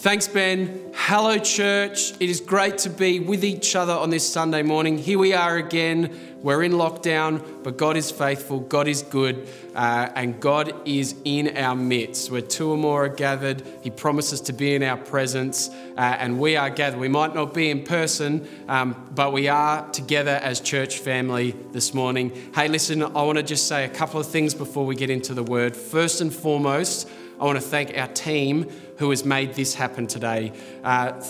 Thanks, Ben. Hello, church. It is great to be with each other on this Sunday morning. Here we are again. We're in lockdown, but God is faithful, God is good, uh, and God is in our midst. Where two or more are gathered, He promises to be in our presence, uh, and we are gathered. We might not be in person, um, but we are together as church family this morning. Hey, listen, I want to just say a couple of things before we get into the word. First and foremost, I want to thank our team who has made this happen today. Uh,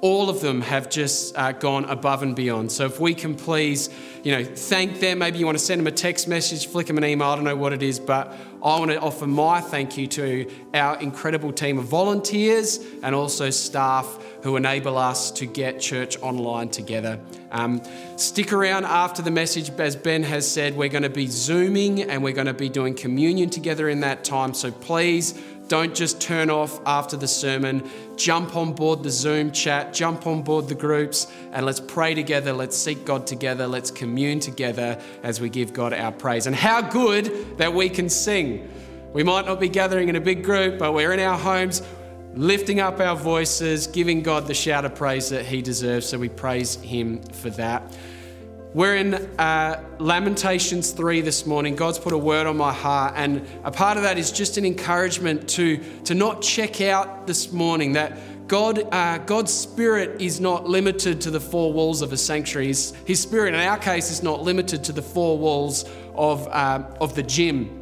all of them have just uh, gone above and beyond. So if we can please, you know, thank them. Maybe you want to send them a text message, flick them an email. I don't know what it is, but I want to offer my thank you to our incredible team of volunteers and also staff who enable us to get church online together. Um, stick around after the message. As Ben has said, we're going to be Zooming and we're going to be doing communion together in that time. So please don't just turn off after the sermon. Jump on board the Zoom chat, jump on board the groups, and let's pray together. Let's seek God together. Let's commune together as we give God our praise. And how good that we can sing. We might not be gathering in a big group, but we're in our homes, lifting up our voices, giving God the shout of praise that He deserves. So we praise Him for that. We're in uh, Lamentations 3 this morning. God's put a word on my heart, and a part of that is just an encouragement to, to not check out this morning that God, uh, God's spirit is not limited to the four walls of a sanctuary. His, his spirit, in our case, is not limited to the four walls of, uh, of the gym.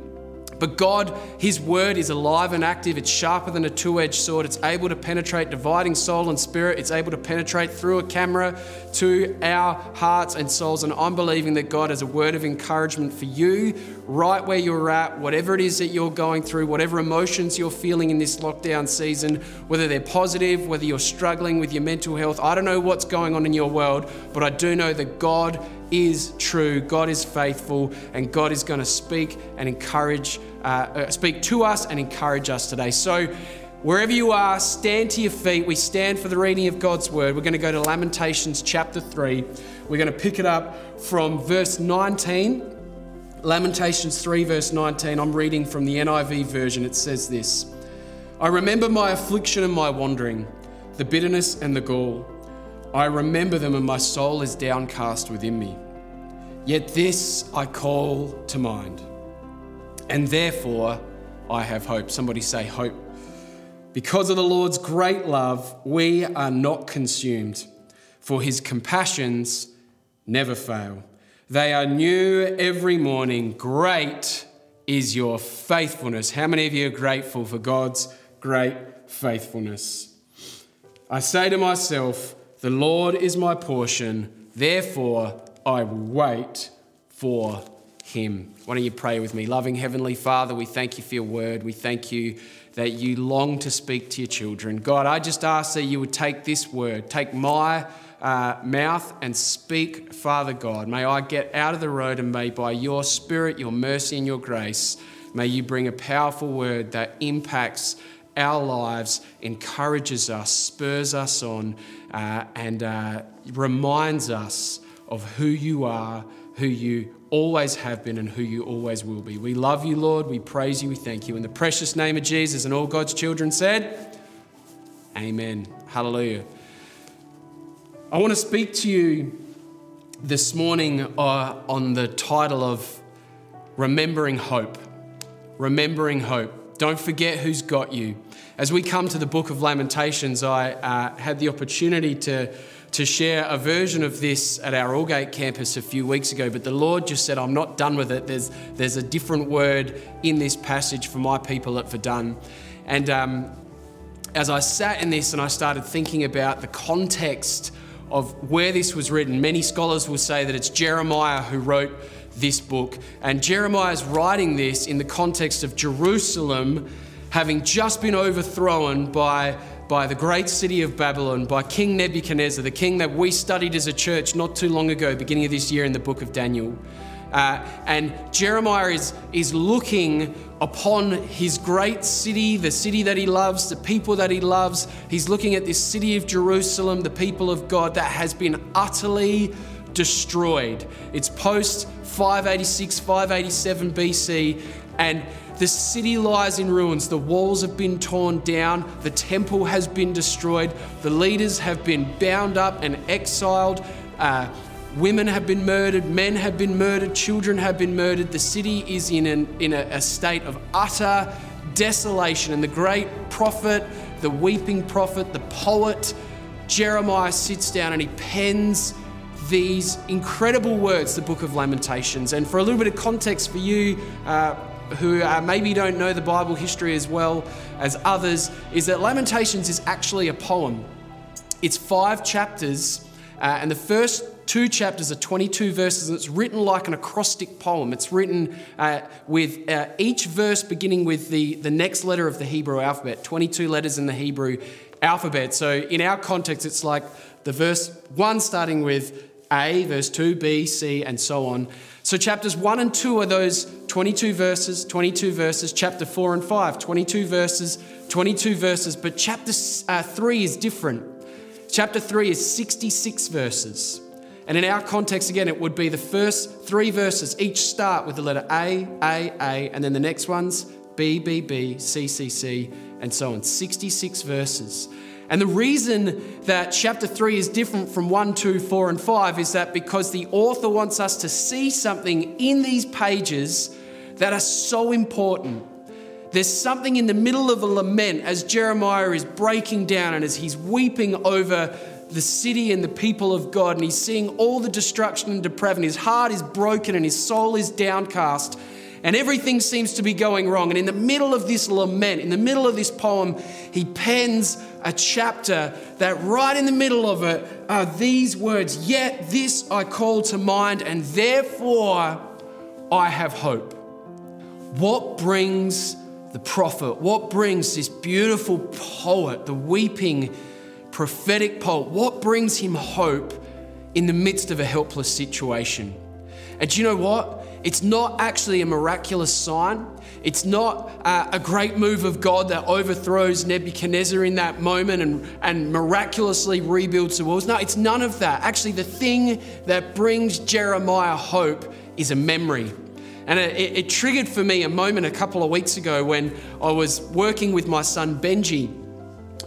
But God, His word is alive and active. It's sharper than a two edged sword. It's able to penetrate, dividing soul and spirit. It's able to penetrate through a camera to our hearts and souls. And I'm believing that God has a word of encouragement for you right where you're at, whatever it is that you're going through, whatever emotions you're feeling in this lockdown season, whether they're positive, whether you're struggling with your mental health. I don't know what's going on in your world, but I do know that God is true, God is faithful, and God is going to speak and encourage, uh, uh, speak to us and encourage us today. So, wherever you are, stand to your feet. We stand for the reading of God's word. We're going to go to Lamentations chapter 3. We're going to pick it up from verse 19. Lamentations 3, verse 19. I'm reading from the NIV version. It says this I remember my affliction and my wandering, the bitterness and the gall. I remember them, and my soul is downcast within me. Yet this I call to mind, and therefore I have hope. Somebody say, hope. Because of the Lord's great love, we are not consumed, for his compassions never fail. They are new every morning. Great is your faithfulness. How many of you are grateful for God's great faithfulness? I say to myself, the Lord is my portion, therefore I wait for him. Why don't you pray with me? Loving Heavenly Father, we thank you for your word. We thank you that you long to speak to your children. God, I just ask that you would take this word, take my uh, mouth and speak, Father God. May I get out of the road and may by your spirit, your mercy, and your grace, may you bring a powerful word that impacts our lives, encourages us, spurs us on, uh, and uh, reminds us of who you are, who you always have been, and who you always will be. We love you, Lord. We praise you. We thank you. In the precious name of Jesus, and all God's children said, Amen. Hallelujah. I want to speak to you this morning uh, on the title of Remembering Hope. Remembering Hope. Don't forget who's got you. As we come to the book of Lamentations, I uh, had the opportunity to, to share a version of this at our Aldgate campus a few weeks ago, but the Lord just said, I'm not done with it. There's, there's a different word in this passage for my people at Verdun. And um, as I sat in this and I started thinking about the context of where this was written, many scholars will say that it's Jeremiah who wrote this book. And Jeremiah is writing this in the context of Jerusalem having just been overthrown by, by the great city of Babylon, by King Nebuchadnezzar, the king that we studied as a church not too long ago, beginning of this year in the book of Daniel. Uh, and Jeremiah is, is looking upon his great city, the city that he loves, the people that he loves. He's looking at this city of Jerusalem, the people of God that has been utterly destroyed. It's post 586, 587 BC, and The city lies in ruins. The walls have been torn down. The temple has been destroyed. The leaders have been bound up and exiled. Uh, women have been murdered. Men have been murdered. Children have been murdered. The city is in, an, in a, a state of utter desolation. And the great prophet, the weeping prophet, the poet, Jeremiah sits down and he pens these incredible words, the book of Lamentations. And for a little bit of context for you, uh, who uh, maybe don't know the Bible history as well as others, is that Lamentations is actually a poem. It's five chapters, uh, and the first two chapters are 22 verses, and it's written like an acrostic poem. It's written uh, with uh, each verse beginning with the, the next letter of the Hebrew alphabet, 22 letters in the Hebrew alphabet. So in our context, it's like the verse one starting with A, verse 2, B, C, and so on. So chapters 1 and 2 are those 22 verses, 22 verses. Chapter 4 and 5, 22 verses, 22 verses. But chapter uh, 3 is different. Chapter 3 is 66 verses. And in our context, again, it would be the first three verses each start with the letter A, A, A, and then the next ones B, B, B, C, C, C, and so on. 66 verses. And the reason that chapter 3 is different from 1, 2, 4, and 5 is that because the author wants us to see something in these pages that are so important. There's something in the middle of a lament as Jeremiah is breaking down and as he's weeping over the city and the people of God, and he's seeing all the destruction and depravity. His heart is broken and his soul is downcast and everything seems to be going wrong. And in the middle of this lament, in the middle of this poem, he pens a chapter that right in the middle of it are these words Yet this I call to mind, and therefore I have hope. What brings the prophet, what brings this beautiful poet, the weeping prophetic poet, what brings him hope in the midst of a helpless situation? And do you know what? It's not actually a miraculous sign. It's not uh, a great move of God that overthrows Nebuchadnezzar in that moment and, and miraculously rebuilds the walls. No, it's none of that. Actually, the thing that brings Jeremiah hope is a memory. And it, it, triggered for me a moment a couple of weeks ago when I was working with my son Benji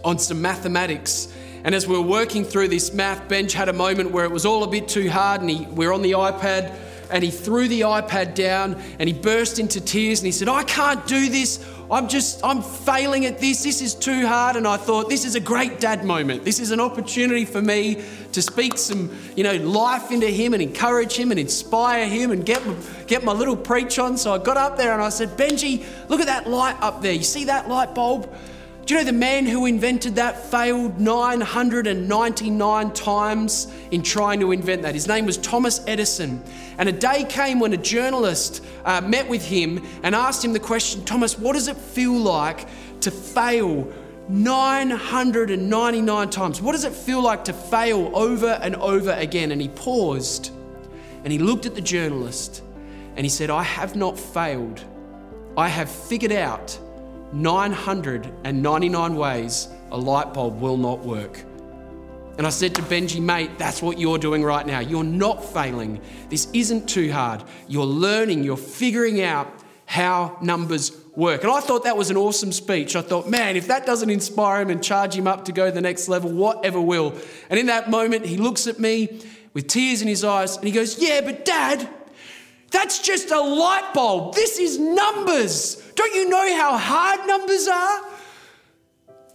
on some mathematics. And as we were working through this math, Benj had a moment where it was all a bit too hard, and he, we we're on the iPad and he threw the iPad down and he burst into tears and he said, I can't do this. I'm just, I'm failing at this. This is too hard. And I thought, this is a great dad moment. This is an opportunity for me to speak some, you know, life into him and encourage him and inspire him and get, get my little preach on. So I got up there and I said, Benji, look at that light up there. You see that light bulb? You know the man who invented that failed 999 times in trying to invent that? His name was Thomas Edison. And a day came when a journalist uh, met with him and asked him the question Thomas, what does it feel like to fail 999 times? What does it feel like to fail over and over again? And he paused and he looked at the journalist and he said, I have not failed. I have figured out 999 ways a light bulb will not work. And I said to Benji, mate, that's what you're doing right now. You're not failing. This isn't too hard. You're learning, you're figuring out how numbers work. And I thought that was an awesome speech. I thought, man, if that doesn't inspire him and charge him up to go to the next level, whatever will. And in that moment, he looks at me with tears in his eyes and he goes, Yeah, but dad, that's just a light bulb. This is numbers. Don't you know how hard numbers are?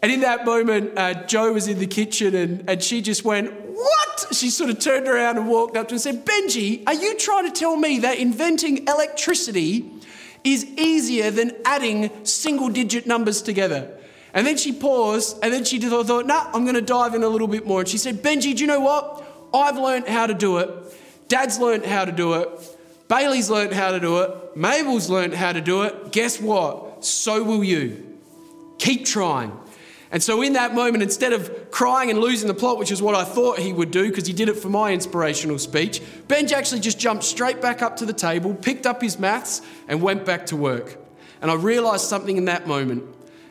And in that moment, uh, Joe was in the kitchen and, and she just went, What? She sort of turned around and walked up to him and said, Benji, are you trying to tell me that inventing electricity is easier than adding single digit numbers together? And then she paused and then she thought, thought nah, I'm going to dive in a little bit more. And she said, Benji, do you know what? I've learned how to do it. Dad's learned how to do it. Bailey's learned how to do it. Mabel's learned how to do it. Guess what? So will you. Keep trying. And so, in that moment, instead of crying and losing the plot, which is what I thought he would do because he did it for my inspirational speech, Benj actually just jumped straight back up to the table, picked up his maths, and went back to work. And I realized something in that moment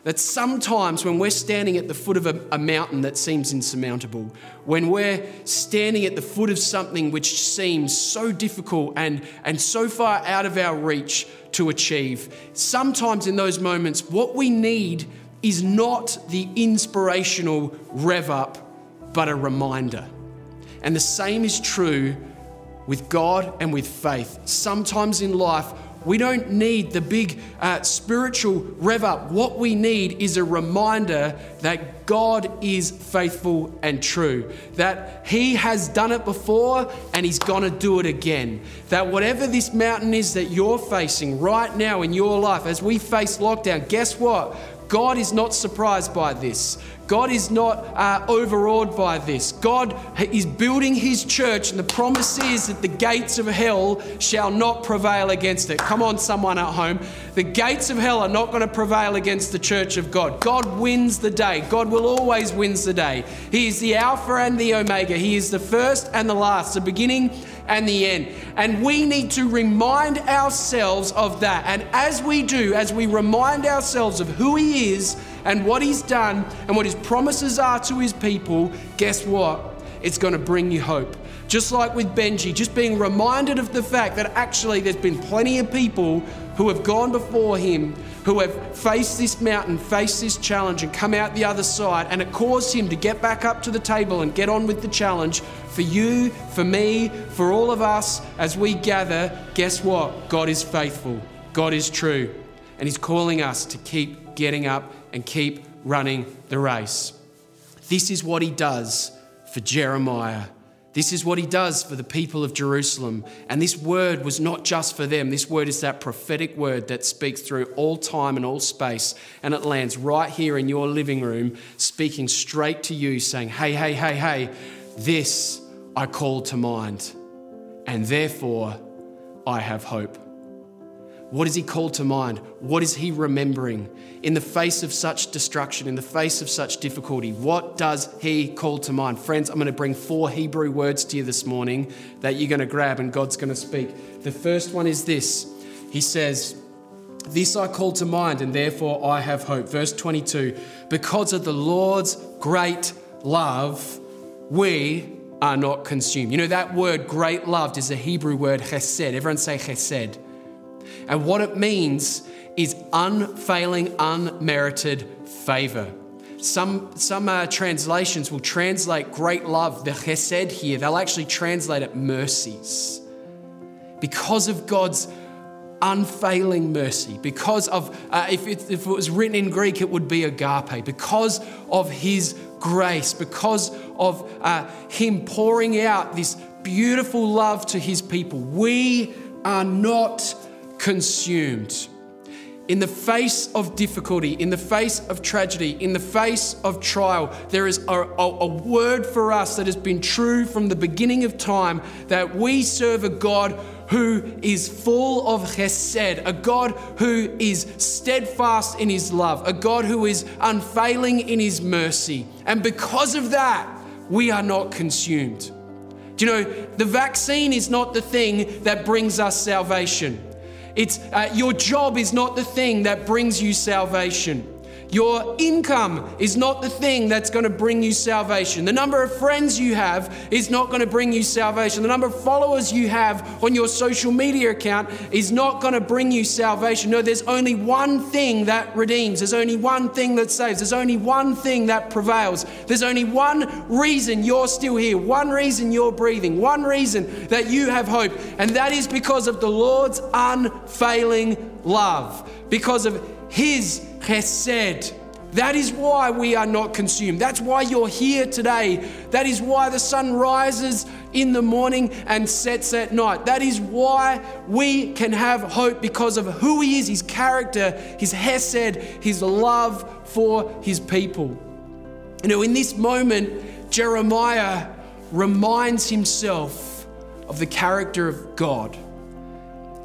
that sometimes when we're standing at the foot of a, a, mountain that seems insurmountable, when we're standing at the foot of something which seems so difficult and, and so far out of our reach, to achieve. Sometimes in those moments, what we need is not the inspirational rev up, but a reminder. And the same is true with God and with faith. Sometimes in life, we don't need the big uh, spiritual rev up. What we need is a reminder that God is faithful and true, that He has done it before and He's going to do it again. That whatever this mountain is that you're facing right now in your life, as we face lockdown, guess what? God is not surprised by this. God is not uh, overawed by this. God is building his church, and the promise is that the gates of hell shall not prevail against it. Come on, someone at home. The gates of hell are not going to prevail against the church of God. God wins the day. God will always wins the day. He is the Alpha and the Omega. He is the first and the last, the beginning and the end. And we need to remind ourselves of that. And as we do, as we remind ourselves of who He is and what He's done and what His promises are to His people, guess what? It's going to bring you hope. Just like with Benji, just being reminded of the fact that actually there's been plenty of people who have gone before him, who have faced this mountain, faced this challenge, and come out the other side. And it caused him to get back up to the table and get on with the challenge for you, for me, for all of us as we gather. Guess what? God is faithful, God is true. And he's calling us to keep getting up and keep running the race. This is what he does for Jeremiah this is what he does for the people of Jerusalem. And this word was not just for them. This word is that prophetic word that speaks through all time and all space. And it lands right here in your living room, speaking straight to you, saying, Hey, hey, hey, hey, this I call to mind. And therefore I have hope. What is he called to mind? What is he remembering? In the face of such destruction, in the face of such difficulty, what does he call to mind? Friends, I'm going to bring four Hebrew words to you this morning that you're going to grab and God's going to speak. The first one is this He says, This I call to mind, and therefore I have hope. Verse 22 Because of the Lord's great love, we are not consumed. You know, that word great love is a Hebrew word chesed. Everyone say chesed. And what it means is unfailing, unmerited favor. Some, some uh, translations will translate great love, the chesed here, they'll actually translate it mercies. Because of God's unfailing mercy, because of, uh, if, it, if it was written in Greek, it would be agape, because of His grace, because of uh, Him pouring out this beautiful love to His people, we are not consumed. In the face of difficulty, in the face of tragedy, in the face of trial, there is a, a, a, word for us that has been true from the beginning of time that we serve a God who is full of chesed, a God who is steadfast in his love, a God who is unfailing in his mercy. And because of that, we are not consumed. Do you know, the vaccine is not the thing that brings us salvation. It's uh, your job is not the thing that brings you salvation. Your income is not the thing that's going to bring you salvation. The number of friends you have is not going to bring you salvation. The number of followers you have on your social media account is not going to bring you salvation. No, there's only one thing that redeems. There's only one thing that saves. There's only one thing that prevails. There's only one reason you're still here, one reason you're breathing, one reason that you have hope. And that is because of the Lord's unfailing love, because of His chesed. That is why we are not consumed. That's why you're here today. That is why the sun rises in the morning and sets at night. That is why we can have hope because of who He is, His character, His hesed, His love for His people. You know, in this moment, Jeremiah reminds himself of the character of God.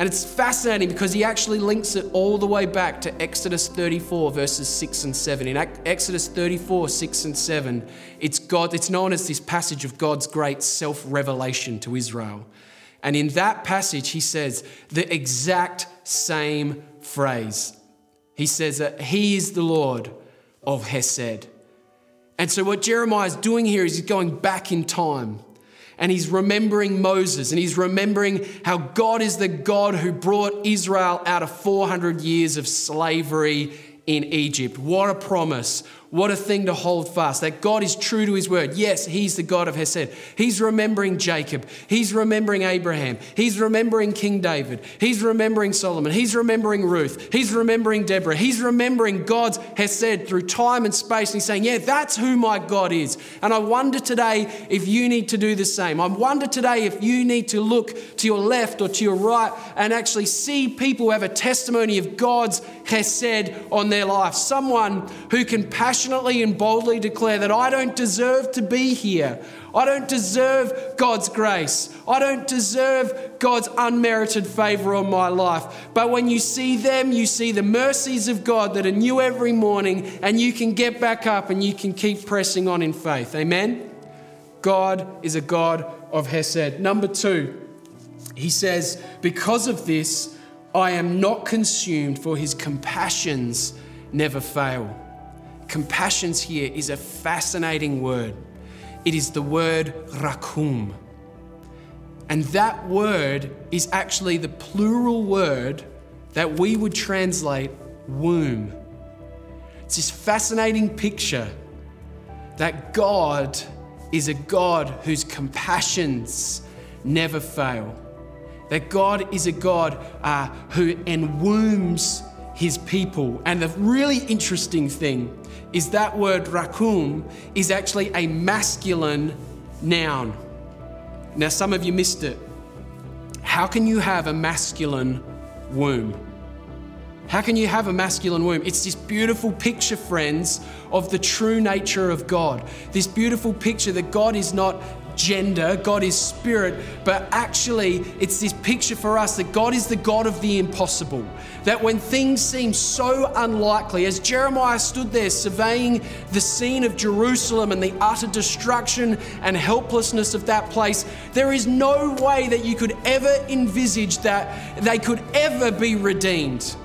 And it's fascinating because he actually links it all the way back to Exodus 34, verses 6 and 7. In Exodus 34, 6 and 7, it's God, it's known as this passage of God's great self-revelation to Israel. And in that passage, he says the exact same phrase. He says that he is the Lord of Hesed. And so, what Jeremiah is doing here is he's going back in time and he's remembering Moses and he's remembering how God is the God who brought Israel out of 400 years of slavery in Egypt. What a promise. What a thing to hold fast that God is true to his word. Yes, he's the God of Hesed. He's remembering Jacob. He's remembering Abraham. He's remembering King David. He's remembering Solomon. He's remembering Ruth. He's remembering Deborah. He's remembering God's Hesed through time and space. And he's saying, Yeah, that's who my God is. And I wonder today if you need to do the same. I wonder today if you need to look to your left or to your right and actually see people who have a testimony of God's Hesed on their life. Someone who can passionately passionately and boldly declare that I don't deserve to be here. I don't deserve God's grace. I don't deserve God's unmerited favor on my life. But when you see them, you see the mercies of God that are new every morning, and you can get back up and you can keep pressing on in faith. Amen? God is a God of Hesed. Number two, he says, Because of this, I am not consumed, for his compassions never fail compassions here is a fascinating word. It is the word rakum. And that word is actually the plural word that we would translate womb. It's this fascinating picture that God is a God whose compassions never fail. That God is a God uh, who enwombs his people. And the really interesting thing is that word rakum is actually a masculine noun. Now, some of you missed it. How can you have a masculine womb? How can you have a masculine womb? It's this beautiful picture, friends, of the true nature of God. This beautiful picture that God is not gender, God is spirit, but actually it's this picture for us that God is the God of the impossible. That when things seem so unlikely, as Jeremiah stood there surveying the scene of Jerusalem and the utter destruction and helplessness of that place, there is no way that you could ever envisage that they could ever be redeemed.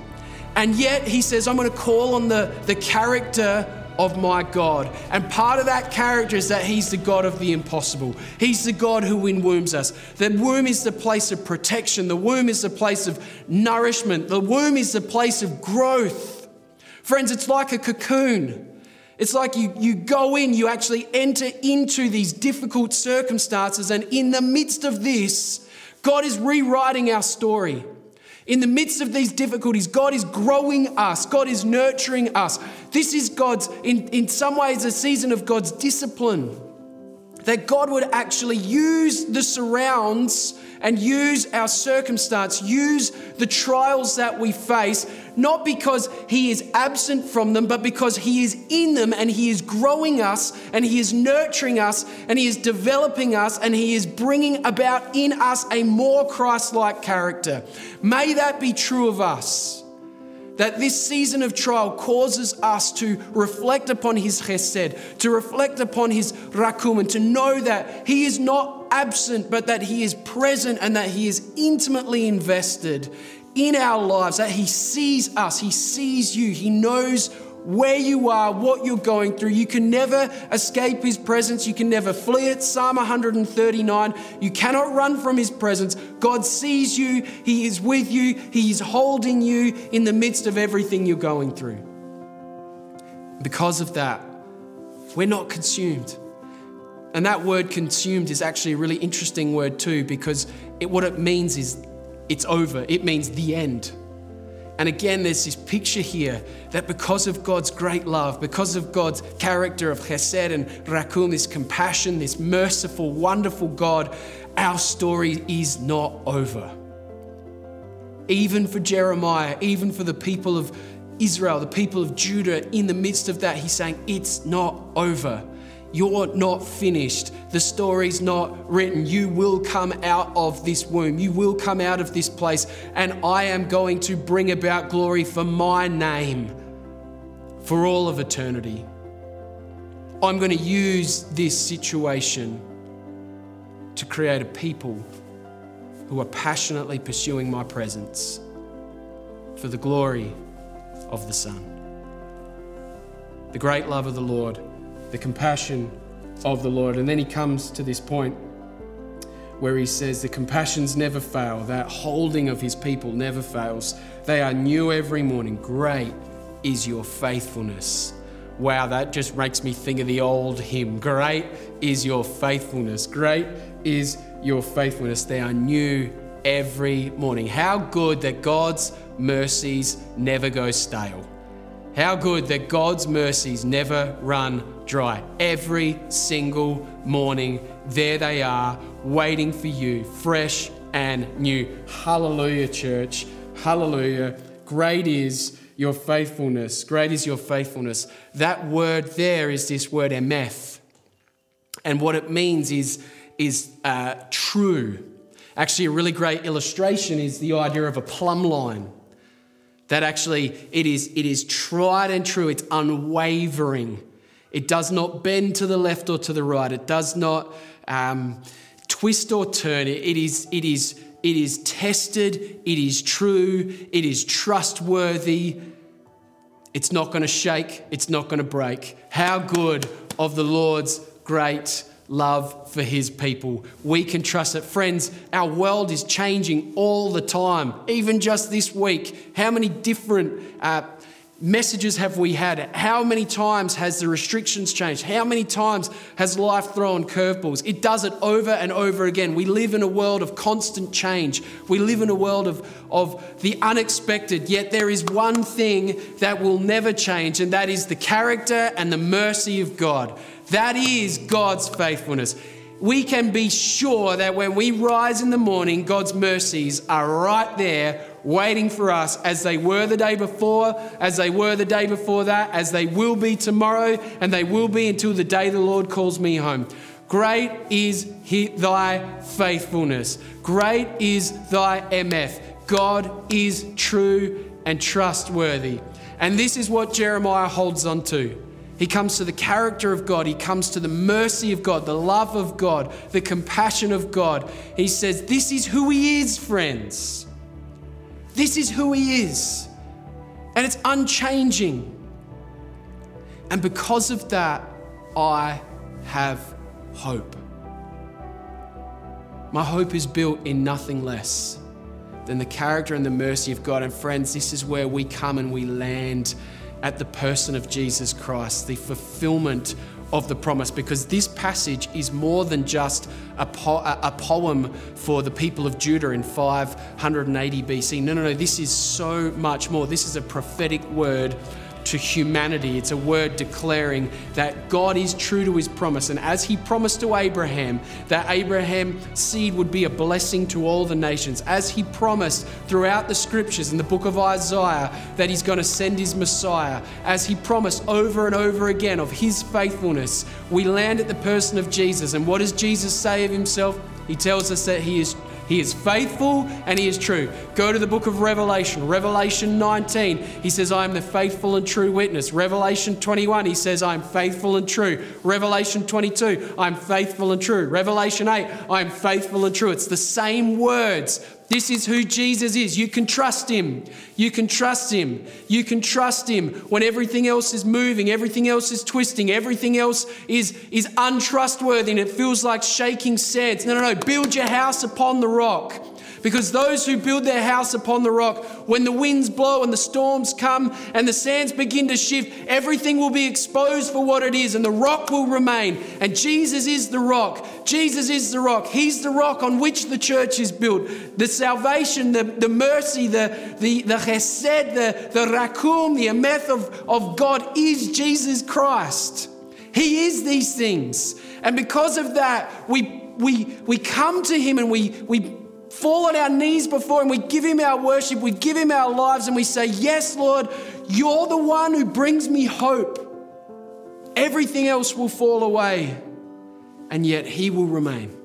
And yet he says, I'm going to call on the, the character of my God. And part of that character is that He's the God of the impossible. He's the God who wombs us. The womb is the place of protection, the womb is the place of nourishment, the womb is the place of growth. Friends, it's like a cocoon. It's like you, you go in, you actually enter into these difficult circumstances, and in the midst of this, God is rewriting our story. In the midst of these difficulties, God is growing us, God is nurturing us. This is God's, in, in some ways, a season of God's discipline. That God would actually use the surrounds and use our circumstance, use the trials that we face, not because He is absent from them, but because He is in them and He is growing us and He is nurturing us and He is developing us and He is bringing about in us a more Christ like character. May that be true of us that this season of trial causes us to reflect upon his chesed, to reflect upon his rakum, and to know that he is not absent, but that he is present and that he is intimately invested in our lives, that he sees us, he sees you, he knows where you are, what you're going through. You can never escape His presence. You can never flee it. Psalm 139. You cannot run from His presence. God sees you, He is with you, He is holding you in the midst of everything you're going through. Because of that, we're not consumed. And that word consumed is actually a really interesting word too, because it, what it means is it's over, it means the end. And again, there's this picture here that because of God's great love, because of God's character of chesed and rakum, this compassion, this merciful, wonderful God, our story is not over. Even for Jeremiah, even for the people of Israel, the people of Judah, in the midst of that, he's saying, It's not over. You're not finished. The story's not written. You will come out of this womb. You will come out of this place. And I am going to bring about glory for my name for all of eternity. I'm going to use this situation to create a people who are passionately pursuing my presence for the glory of the Son. The great love of the Lord the compassion of the Lord. And then he comes to this point where he says the compassions never fail, that holding of his people never fails. They are new every morning. Great is your faithfulness. Wow, that just makes me think of the old hymn. Great is your faithfulness. Great is your faithfulness. They are new every morning. How good that God's mercies never go stale. How good that God's mercies never run dry. Every single morning, there they are, waiting for you, fresh and new. Hallelujah, church. Hallelujah. Great is your faithfulness. Great is your faithfulness. That word there is this word emeth. And what it means is, is uh, true. Actually, a really great illustration is the idea of a plumb line. That actually it is, it is tried and true, it's unwavering. It does not bend to the left or to the right. It does not um, twist or turn. It, is, it, is, it is tested. It is true. It is trustworthy. It's not going to shake. It's not going to break. How good of the Lord's great love for his people. We can trust it. Friends, our world is changing all the time, even just this week. How many different uh, messages have we had? How many times has the restrictions changed? How many times has life thrown curveballs? It does it over and over again. We live in a world of constant change. We live in a world of, of the unexpected, yet there is one thing that will never change, and that is the character and the mercy of God. That is God's faithfulness. We can be sure that when we rise in the morning, God's mercies are right there waiting for us as they were the day before, as they were the day before that, as they will be tomorrow, and they will be until the day the Lord calls me home. Great is thy faithfulness. Great is thy emeth. God is true and trustworthy. And this is what Jeremiah holds on to. He comes to the character of God. He comes to the mercy of God, the love of God, the compassion of God. He says, This is who He is, friends. This is who He is. And it's unchanging. And because of that, I have hope. My hope is built in nothing less than the character and the mercy of God. And friends, this is where we come and we land at the person of Jesus Christ, the fulfillment of the promise, because this passage is more than just a, po- a, poem for the people of Judah in 580 BC. No, no, no, this is so much more. This is a prophetic word to humanity. It's a word declaring that God is true to his promise. And as he promised to Abraham that Abraham's seed would be a blessing to all the nations, as he promised throughout the scriptures in the book of Isaiah that he's going to send his Messiah, as he promised over and over again of his faithfulness, we land at the person of Jesus. And what does Jesus say of himself? He tells us that he is he is faithful and He is true. Go to the book of Revelation, Revelation 19. He says, I am the faithful and true witness. Revelation 21, He says, I am faithful and true. Revelation 22, I'm faithful and true. Revelation 8, I am faithful and true. It's the same words, this is who Jesus is. You can trust him. You can trust him. You can trust him when everything else is moving, everything else is twisting, everything else is, is untrustworthy and it feels like shaking sands. No, no, no. Build your house upon the rock. Because those who build their house upon the rock, when the winds blow and the storms come and the sands begin to shift, everything will be exposed for what it is and the rock will remain. And Jesus is the rock. Jesus is the rock. He's the rock on which the church is built. The salvation, the, the mercy, the, the, the chesed, the, the rakum, the emeth of, of God is Jesus Christ. He is these things. And because of that, we, we, we come to Him and we, we fall on our knees before Him, we give Him our worship, we give Him our lives, and we say, Yes, Lord, you're the one who brings me hope. Everything else will fall away, and yet He will remain.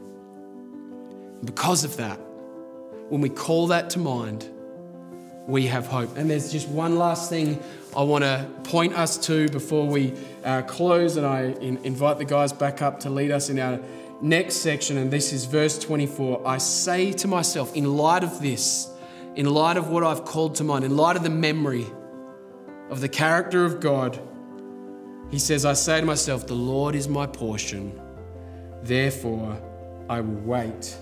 Because of that, when we call that to mind, we have hope. And there's just one last thing I want to point us to before we uh, close, and I in, invite the guys back up to lead us in our next section, and this is verse 24. I say to myself, in light of this, in light of what I've called to mind, in light of the memory of the character of God, he says, I say to myself, The Lord is my portion, therefore I will wait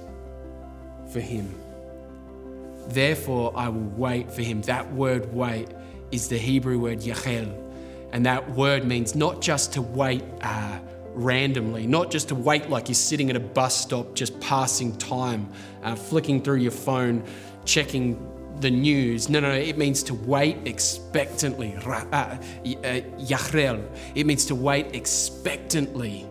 for him. Therefore, I will wait for him. That word wait is the Hebrew word yachel. And that word means not just to wait uh, randomly, not just to wait like you're sitting at a bus stop, just passing time, uh, flicking through your phone, checking the news. No, no. It means to wait expectantly. Uh, uh, it means to wait expectantly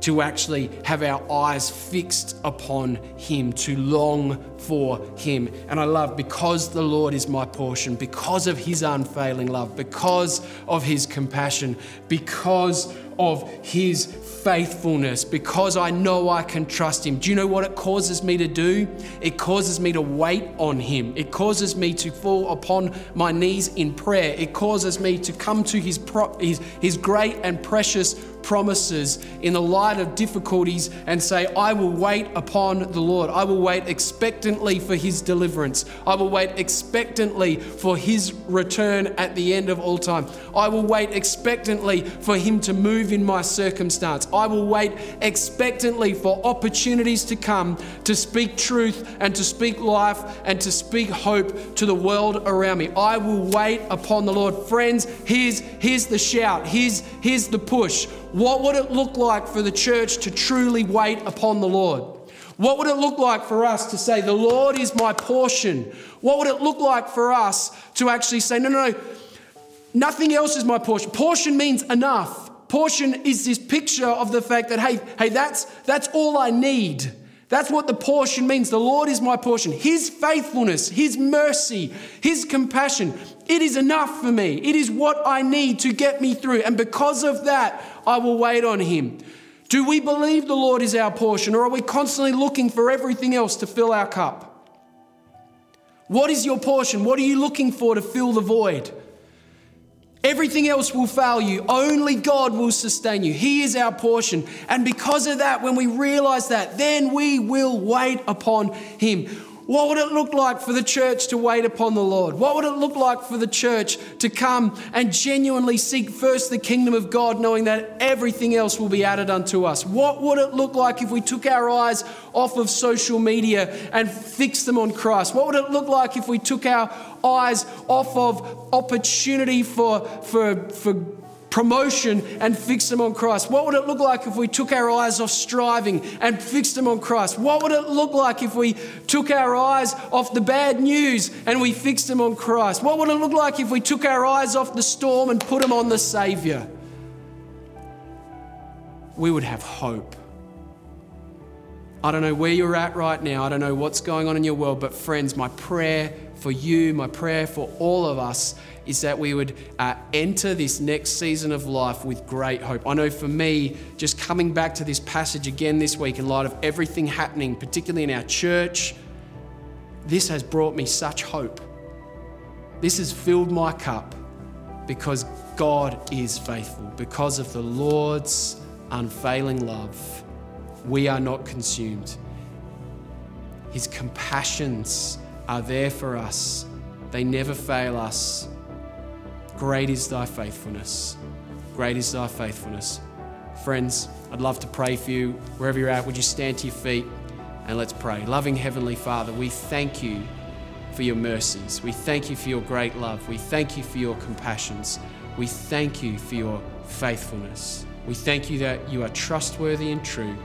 to actually have our eyes fixed upon Him, to long for Him. And I love because the Lord is my portion, because of His unfailing love, because of His compassion, because of His faithfulness, because I know I can trust Him. Do you know what it causes me to do? It causes me to wait on Him. It causes me to fall upon my knees in prayer. It causes me to come to His, pro- his, his great and precious promises in the light of difficulties and say, I will wait upon the Lord. I will wait expectantly for his deliverance. I will wait expectantly for his return at the end of all time. I will wait expectantly for him to move in my circumstance. I will wait expectantly for opportunities to come to speak truth and to speak life and to speak hope to the world around me. I will wait upon the Lord. Friends, here's, here's the shout, here's, here's the push. What would it look like for the church to truly wait upon the Lord? What would it look like for us to say, The Lord is my portion? What would it look like for us to actually say, No, no, no, nothing else is my portion? Portion means enough. Portion is this picture of the fact that, hey, hey, that's, that's all I need. That's what the portion means. The Lord is my portion. His faithfulness, His mercy, His compassion, it is enough for me. It is what I need to get me through. And because of that, I will wait on Him. Do we believe the Lord is our portion, or are we constantly looking for everything else to fill our cup? What is your portion? What are you looking for to fill the void? Everything else will fail you. Only God will sustain you. He is our portion. And because of that, when we realize that, then we will wait upon Him. What would it look like for the church to wait upon the Lord? What would it look like for the church to come and genuinely seek first the kingdom of God, knowing that everything else will be added unto us? What would it look like if we took our eyes off of social media and fixed them on Christ? What would it look like if we took our eyes off of opportunity for, for, for promotion and fix them on Christ? What would it look like if we took our eyes off striving and fixed them on Christ? What would it look like if we took our eyes off the bad news and we fixed them on Christ? What would it look like if we took our eyes off the storm and put them on the Savior? We would have hope. I don't know where you're at right now. I don't know what's going on in your world, but friends, my prayer for you, my prayer for all of us is that we would uh, enter this next season of life with great hope. I know for me, just coming back to this passage again this week in light of everything happening, particularly in our church, this has brought me such hope. This has filled my cup because God is faithful, because of the Lord's unfailing love. We are not consumed. His compassions are there for us, they never fail us. Great is thy faithfulness. Great is thy faithfulness. Friends, I'd love to pray for you. Wherever you're at, would you stand to your feet and let's pray. Loving Heavenly Father, we thank you for your mercies. We thank you for your great love. We thank you for your compassions. We thank you for your faithfulness. We thank you that you are trustworthy and true.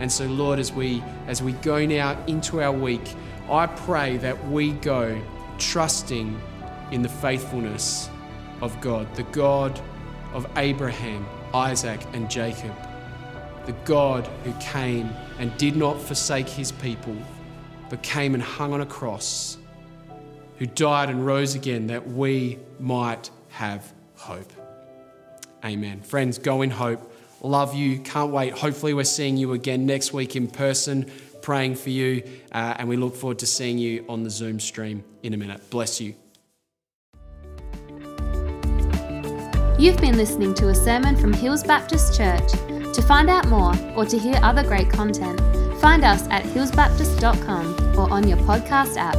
And so, Lord, as we as we go now into our week, I pray that we go trusting in the faithfulness of God, the God of Abraham, Isaac, and Jacob, the God who came and did not forsake his people, but came and hung on a cross, who died and rose again that we might have hope. Amen. Friends, go in hope. Love you. Can't wait. Hopefully, we're seeing you again next week in person, praying for you, uh, and we look forward to seeing you on the Zoom stream in a minute. Bless you. You've been listening to a sermon from Hills Baptist Church. To find out more or to hear other great content, find us at hillsbaptist.com or on your podcast app.